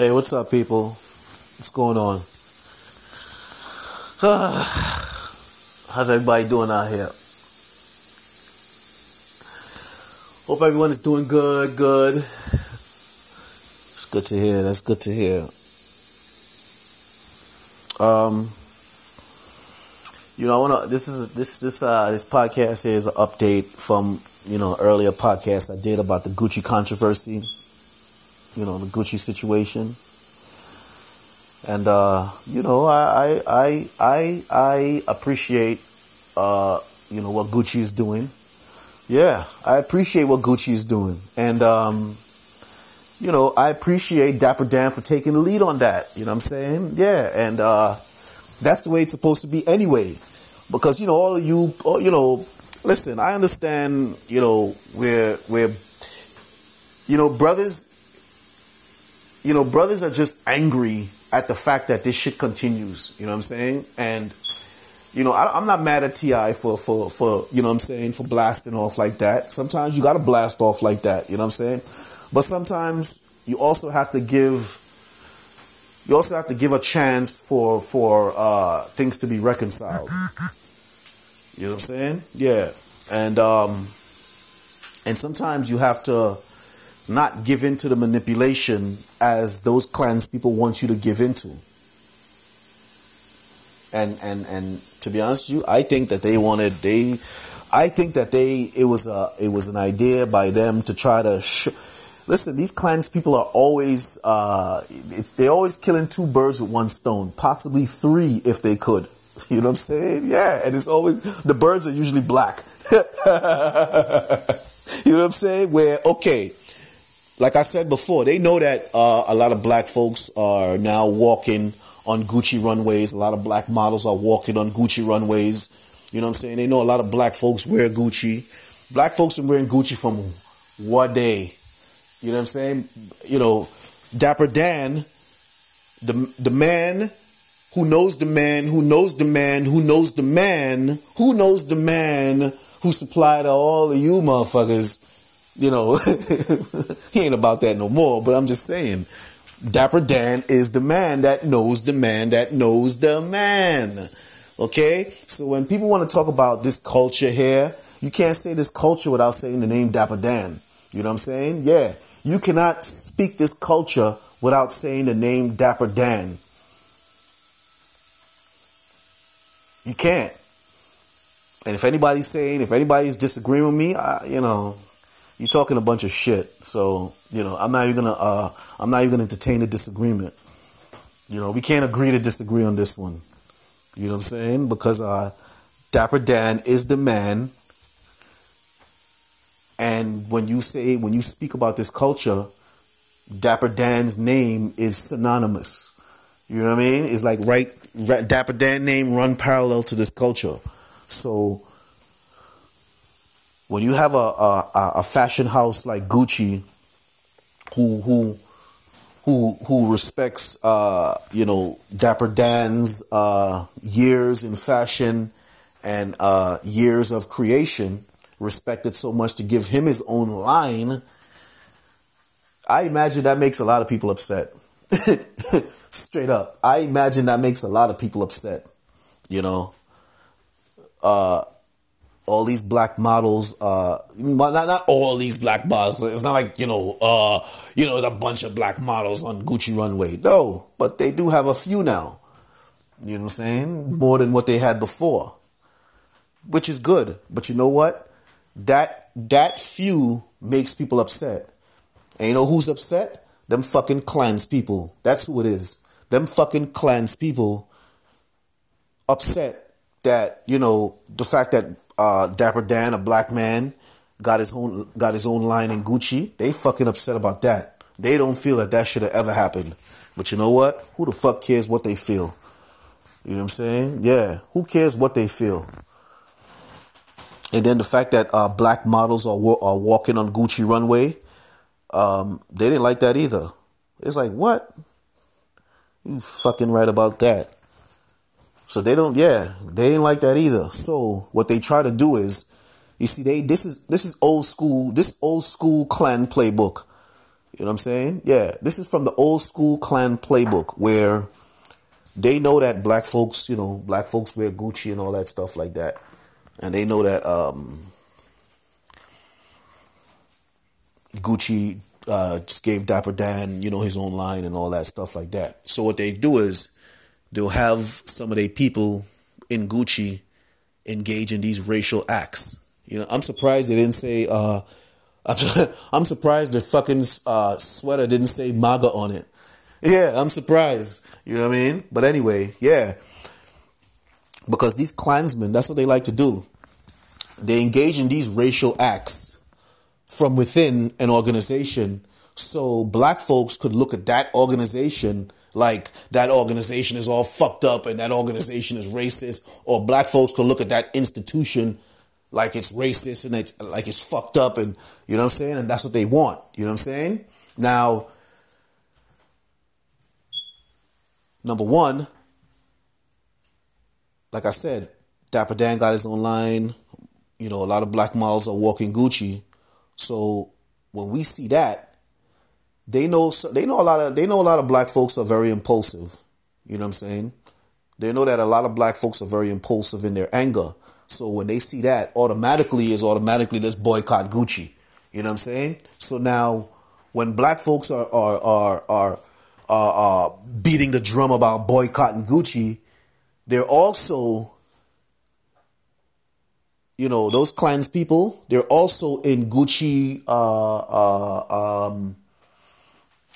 Hey, what's up, people? What's going on? How's everybody doing out here? Hope everyone is doing good, good. It's good to hear. That's good to hear. Um, you know, I wanna. This is this this uh this podcast here is an update from you know earlier podcast I did about the Gucci controversy. You know the Gucci situation, and uh, you know I I I I appreciate uh you know what Gucci is doing. Yeah, I appreciate what Gucci is doing, and um, you know I appreciate Dapper Dan for taking the lead on that. You know what I'm saying? Yeah, and uh, that's the way it's supposed to be anyway because you know all you you know listen i understand you know we're we're you know brothers you know brothers are just angry at the fact that this shit continues you know what i'm saying and you know I, i'm not mad at T.I. for for for you know what i'm saying for blasting off like that sometimes you gotta blast off like that you know what i'm saying but sometimes you also have to give you also have to give a chance for for uh, things to be reconciled. You know what I'm saying? Yeah, and um, and sometimes you have to not give into the manipulation as those Klans people want you to give into. And and and to be honest with you, I think that they wanted they, I think that they it was a it was an idea by them to try to. Sh- Listen, these Klans people are always uh, they're always killing two birds with one stone, possibly three if they could. You know what I'm saying? Yeah, and it's always the birds are usually black. you know what I'm saying? Where okay, like I said before, they know that uh, a lot of black folks are now walking on Gucci runways. A lot of black models are walking on Gucci runways. You know what I'm saying? They know a lot of black folks wear Gucci. Black folks are wearing Gucci from what day? You know what I'm saying? You know, Dapper Dan, the the man who knows the man, who knows the man, who knows the man, who knows the man who supplied all of you motherfuckers. You know, he ain't about that no more, but I'm just saying. Dapper Dan is the man that knows the man that knows the man. Okay? So when people want to talk about this culture here, you can't say this culture without saying the name Dapper Dan. You know what I'm saying? Yeah. You cannot speak this culture without saying the name Dapper Dan. You can't. And if anybody's saying, if anybody's disagreeing with me, I, you know, you're talking a bunch of shit. So, you know, I'm not even gonna, uh, I'm not even gonna entertain a disagreement. You know, we can't agree to disagree on this one. You know what I'm saying? Because uh, Dapper Dan is the man. And when you say, when you speak about this culture, Dapper Dan's name is synonymous. You know what I mean? It's like right, right Dapper Dan name run parallel to this culture. So when you have a, a, a fashion house like Gucci, who who who who respects uh, you know Dapper Dan's uh, years in fashion and uh, years of creation, respected so much to give him his own line. I imagine that makes a lot of people upset. Straight up, I imagine that makes a lot of people upset. You know, uh, all these black models, uh, not not all these black models. It's not like you know, uh, you know, a bunch of black models on Gucci runway. No, but they do have a few now. You know what I'm saying? More than what they had before, which is good. But you know what? That that few makes people upset. And you know who's upset? Them fucking Klans people. That's who it is. Them fucking Klans people upset that you know the fact that uh, Dapper Dan, a black man, got his own got his own line in Gucci. They fucking upset about that. They don't feel that that should have ever happened. But you know what? Who the fuck cares what they feel? You know what I'm saying? Yeah. Who cares what they feel? And then the fact that uh, black models are are walking on Gucci runway, um, they didn't like that either. It's like what? You fucking right about that. So they don't, yeah, they didn't like that either. So what they try to do is, you see, they this is this is old school, this old school Klan playbook. You know what I'm saying? Yeah, this is from the old school Klan playbook where they know that black folks, you know, black folks wear Gucci and all that stuff like that. And they know that um, Gucci uh, just gave Dapper Dan, you know, his own line and all that stuff like that. So what they do is they'll have some of their people in Gucci engage in these racial acts. You know, I'm surprised they didn't say. Uh, I'm surprised the fucking uh, sweater didn't say MAGA on it. Yeah, I'm surprised. You know what I mean? But anyway, yeah. Because these Klansmen, that's what they like to do. They engage in these racial acts from within an organization so black folks could look at that organization like that organization is all fucked up and that organization is racist or black folks could look at that institution like it's racist and it's like it's fucked up and you know what I'm saying? And that's what they want you know what I'm saying? Now number one like I said Dapper Dan got his own line. You know a lot of black models are walking Gucci. So when we see that they know they know a lot of they know a lot of black folks are very impulsive. You know what I'm saying? They know that a lot of black folks are very impulsive in their anger. So when they see that, automatically is automatically let's boycott Gucci. You know what I'm saying? So now when black folks are are are are, are, beating the drum about boycotting Gucci, they're also you know those Klans people. They're also in Gucci uh, uh, um,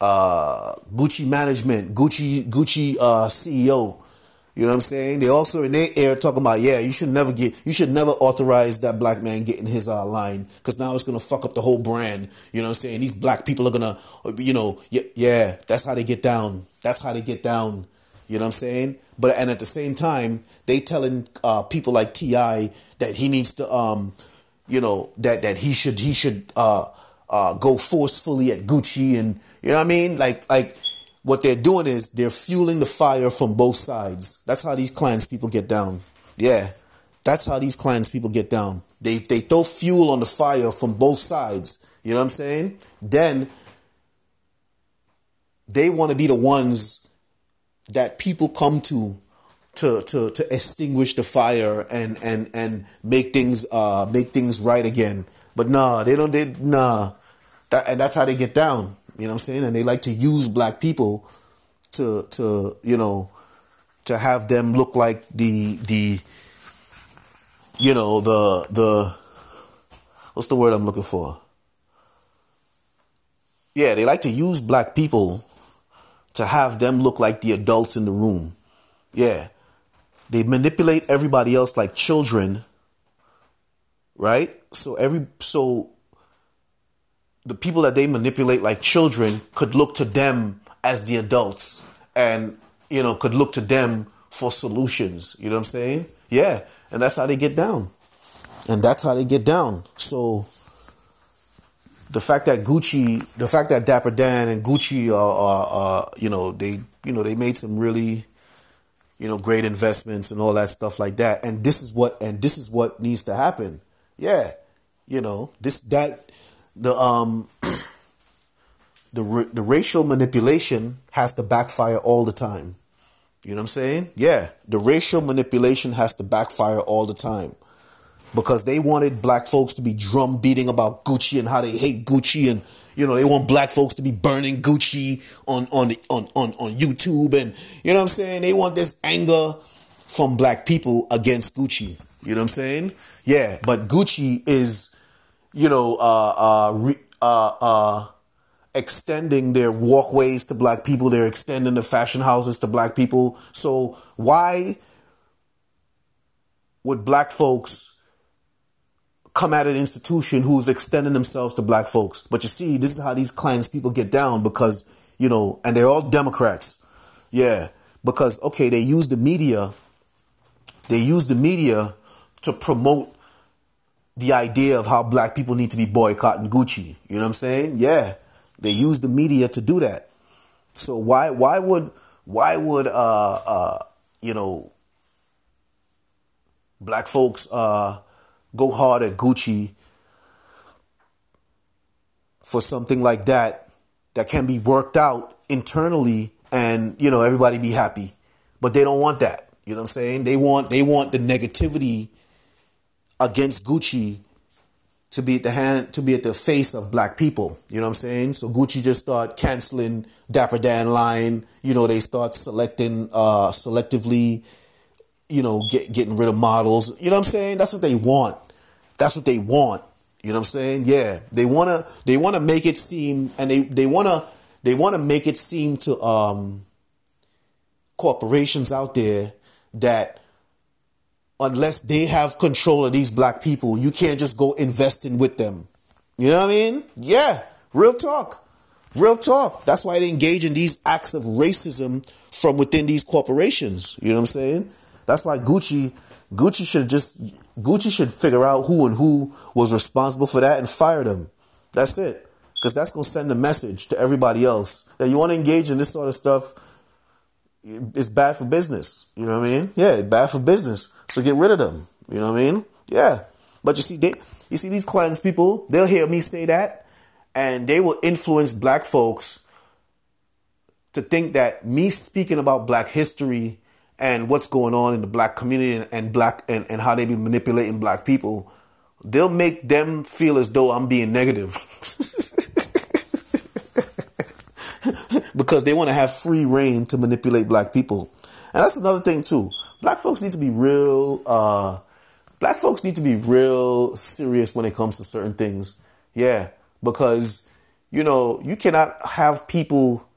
uh, Gucci management, Gucci Gucci uh, CEO. You know what I'm saying? They also in their air talking about, yeah, you should never get, you should never authorize that black man getting his uh, line because now it's gonna fuck up the whole brand. You know what I'm saying? These black people are gonna, you know, yeah, yeah, that's how they get down. That's how they get down. You know what I'm saying? But and at the same time, they telling uh, people like T.I. that he needs to, um, you know, that that he should he should uh, uh, go forcefully at Gucci and you know what I mean? Like like what they're doing is they're fueling the fire from both sides. That's how these Klans people get down. Yeah. That's how these Klans people get down. They they throw fuel on the fire from both sides. You know what I'm saying? Then they want to be the ones that people come to to to to extinguish the fire and and and make things uh make things right again. But nah, they don't. They nah, that, and that's how they get down. You know what I'm saying? And they like to use black people to to you know to have them look like the the you know the the what's the word I'm looking for? Yeah, they like to use black people to have them look like the adults in the room. Yeah. They manipulate everybody else like children right? So every so the people that they manipulate like children could look to them as the adults and you know could look to them for solutions. You know what i'm saying? Yeah. And that's how they get down. And that's how they get down. So the fact that gucci the fact that dapper dan and gucci are, are, are you know they you know they made some really you know great investments and all that stuff like that. And this is what and this is what needs to happen yeah, you know this that the um the the racial manipulation has to backfire all the time. You know what I'm saying? Yeah, the racial manipulation has to backfire all the time because they wanted black folks to be drum beating about Gucci and how they hate Gucci and you know they want black folks to be burning Gucci on on on on, on YouTube and you know what I'm saying they want this anger from black people against Gucci you know what I'm saying? Yeah, but Gucci is, you know, uh, uh, re, uh, uh, extending their walkways to black people. They're extending the fashion houses to black people. So why would black folks come at an institution who's extending themselves to black folks? But you see, this is how these Klans people get down because, you know, and they're all Democrats. Yeah, because, okay, they use the media. They use the media to promote the idea of how black people need to be boycotting Gucci. You know what I'm saying? Yeah. They use the media to do that. So why why would why would uh uh you know black folks uh go hard at Gucci for something like that that can be worked out internally and, you know, everybody be happy. But they don't want that. You know what I'm saying? They want they want the negativity against Gucci to be at the hand to be at the face of black people. You know what I'm saying? So Gucci just start canceling Dapper Dan line. You know, they start selecting uh selectively, you know, get, getting rid of models. You know what I'm saying? That's what they want. That's what they want. You know what I'm saying? Yeah. They wanna they wanna make it seem and they, they wanna they wanna make it seem to um corporations out there that unless they have control of these black people, you can't just go investing with them. You know what I mean? Yeah, real talk. Real talk. That's why they engage in these acts of racism from within these corporations. You know what I'm saying? That's why Gucci Gucci should just Gucci should figure out who and who was responsible for that and fire them. That's it. Because that's gonna send a message to everybody else that you want to engage in this sort of stuff. It's bad for business. You know what I mean? Yeah, bad for business. So get rid of them. You know what I mean? Yeah. But you see, they, you see these Klans people, they'll hear me say that, and they will influence black folks to think that me speaking about black history and what's going on in the black community and, and black and, and how they be manipulating black people, they'll make them feel as though I'm being negative. because they want to have free reign to manipulate black people. And that's another thing too. Black folks need to be real uh, black folks need to be real serious when it comes to certain things. Yeah because you know you cannot have people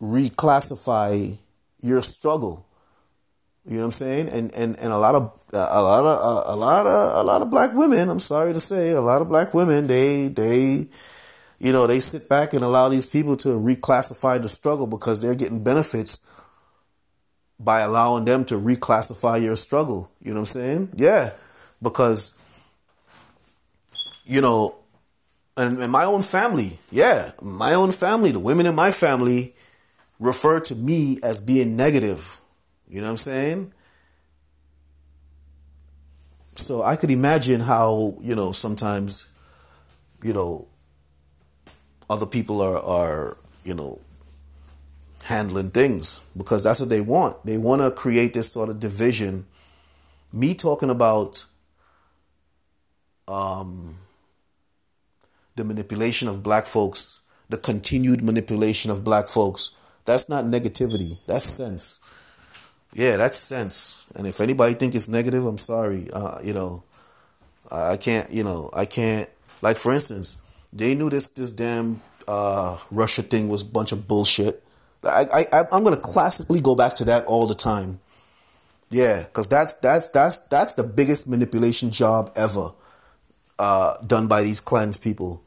reclassify your struggle. You know what i'm saying? And and and a lot of a lot of a lot of a lot of black women i'm sorry to say a lot of black women they they you know they sit back and allow these people to reclassify the struggle because they're getting benefits by allowing them to reclassify your struggle. You know what I'm saying? Yeah. Because, you know, and, and my own family, yeah, my own family, the women in my family refer to me as being negative. You know what I'm saying? So I could imagine how, you know, sometimes, you know, other people are, are, you know, handling things because that's what they want. They want to create this sort of division. Me talking about um, the manipulation of black folks, the continued manipulation of black folks, that's not negativity. That's sense. Yeah, that's sense. And if anybody think it's negative, I'm sorry. Uh, you know, I can't. You know, I can't. Like for instance, they knew this this damn uh, Russia thing was a bunch of bullshit. I, I I'm gonna classically go back to that all the time. Yeah, because that's that's that's that's the biggest manipulation job ever uh, done by these Klans people.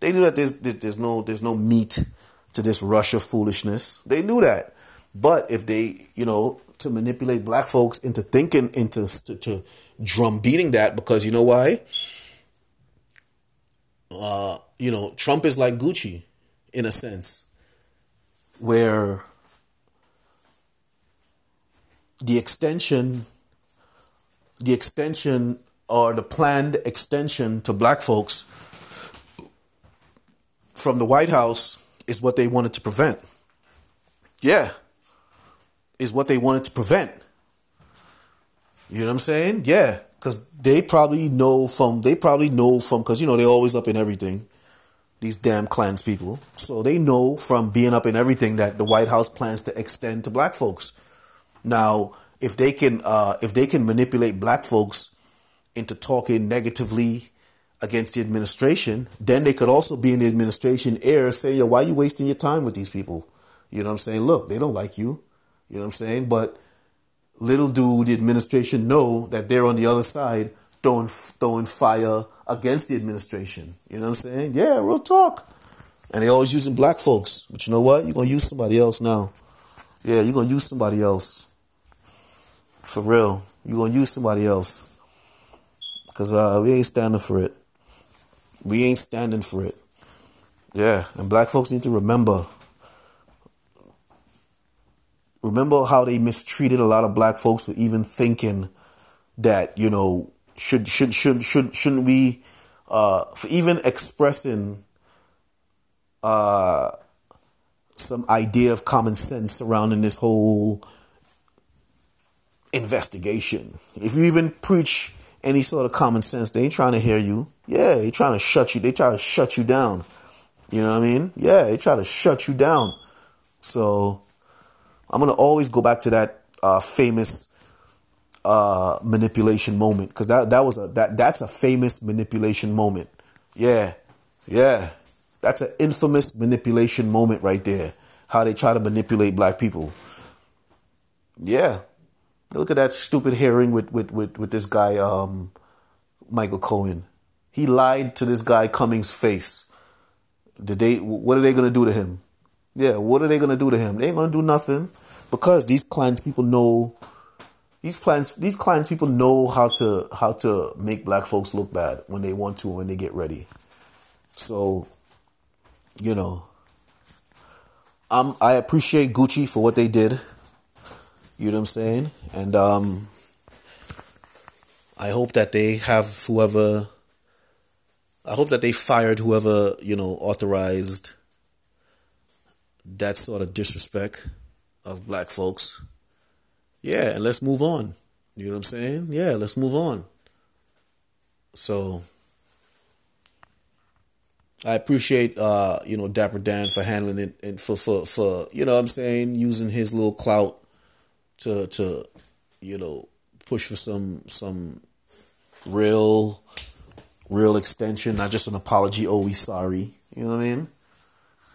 They knew that there's there's no there's no meat to this Russia foolishness. They knew that, but if they you know to manipulate black folks into thinking into to, to drum beating that because you know why? Uh, you know Trump is like Gucci in a sense where the extension the extension or the planned extension to black folks from the White House is what they wanted to prevent. Yeah. Is what they wanted to prevent. You know what I'm saying? Yeah. Because they probably know from, they probably know from, because, you know, they're always up in everything these damn Klans people. So they know from being up in everything that the White House plans to extend to black folks. Now, if they can, uh, if they can manipulate black folks into talking negatively against the administration, then they could also be in the administration air saying, "Yo, why are you wasting your time with these people?" You know what I'm saying? Look, they don't like you. You know what I'm saying? But little do the administration know that they're on the other side throwing throwing fire against the administration. You know what I'm saying? Yeah, real talk. And they always using black folks. But you know what? You're gonna use somebody else now. Yeah, you're gonna use somebody else. For real. You're gonna use somebody else. Cause uh, we ain't standing for it. We ain't standing for it. Yeah, and black folks need to remember. Remember how they mistreated a lot of black folks for even thinking that, you know, should should should should shouldn't we uh, for even expressing uh, some idea of common sense surrounding this whole investigation. If you even preach any sort of common sense, they ain't trying to hear you. Yeah, they trying to shut you. They try to shut you down. You know what I mean? Yeah, they try to shut you down. So I'm gonna always go back to that uh, famous uh, manipulation moment because that that was a that that's a famous manipulation moment. Yeah, yeah, that's an infamous manipulation moment right there. How they try to manipulate black people. Yeah, look at that stupid hearing with with with, with this guy um, Michael Cohen. He lied to this guy Cummings' face. Did they? What are they gonna do to him? Yeah, what are they gonna do to him? They ain't gonna do nothing because these Klans people know these Klans these Klans people know how to how to make black folks look bad when they want to when they get ready. So, you know, um, I appreciate Gucci for what they did. You know what I'm saying? And um, I hope that they have whoever. I hope that they fired whoever you know authorized that sort of disrespect of black folks yeah, and let's move on. You know what I'm saying? Yeah, let's move on. So I appreciate uh, you know, Dapper Dan for handling it and for for for you know what I'm saying, using his little clout to to you know, push for some some real real extension, not just an apology, oh we sorry. You know what I mean?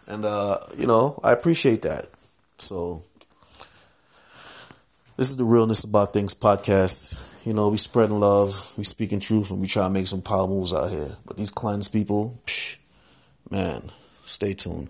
And uh, you know, I appreciate that. So this is the Realness About Things podcast. You know, we spreading love, we speaking truth, and we try to make some power moves out here. But these Klans, people, psh, man, stay tuned.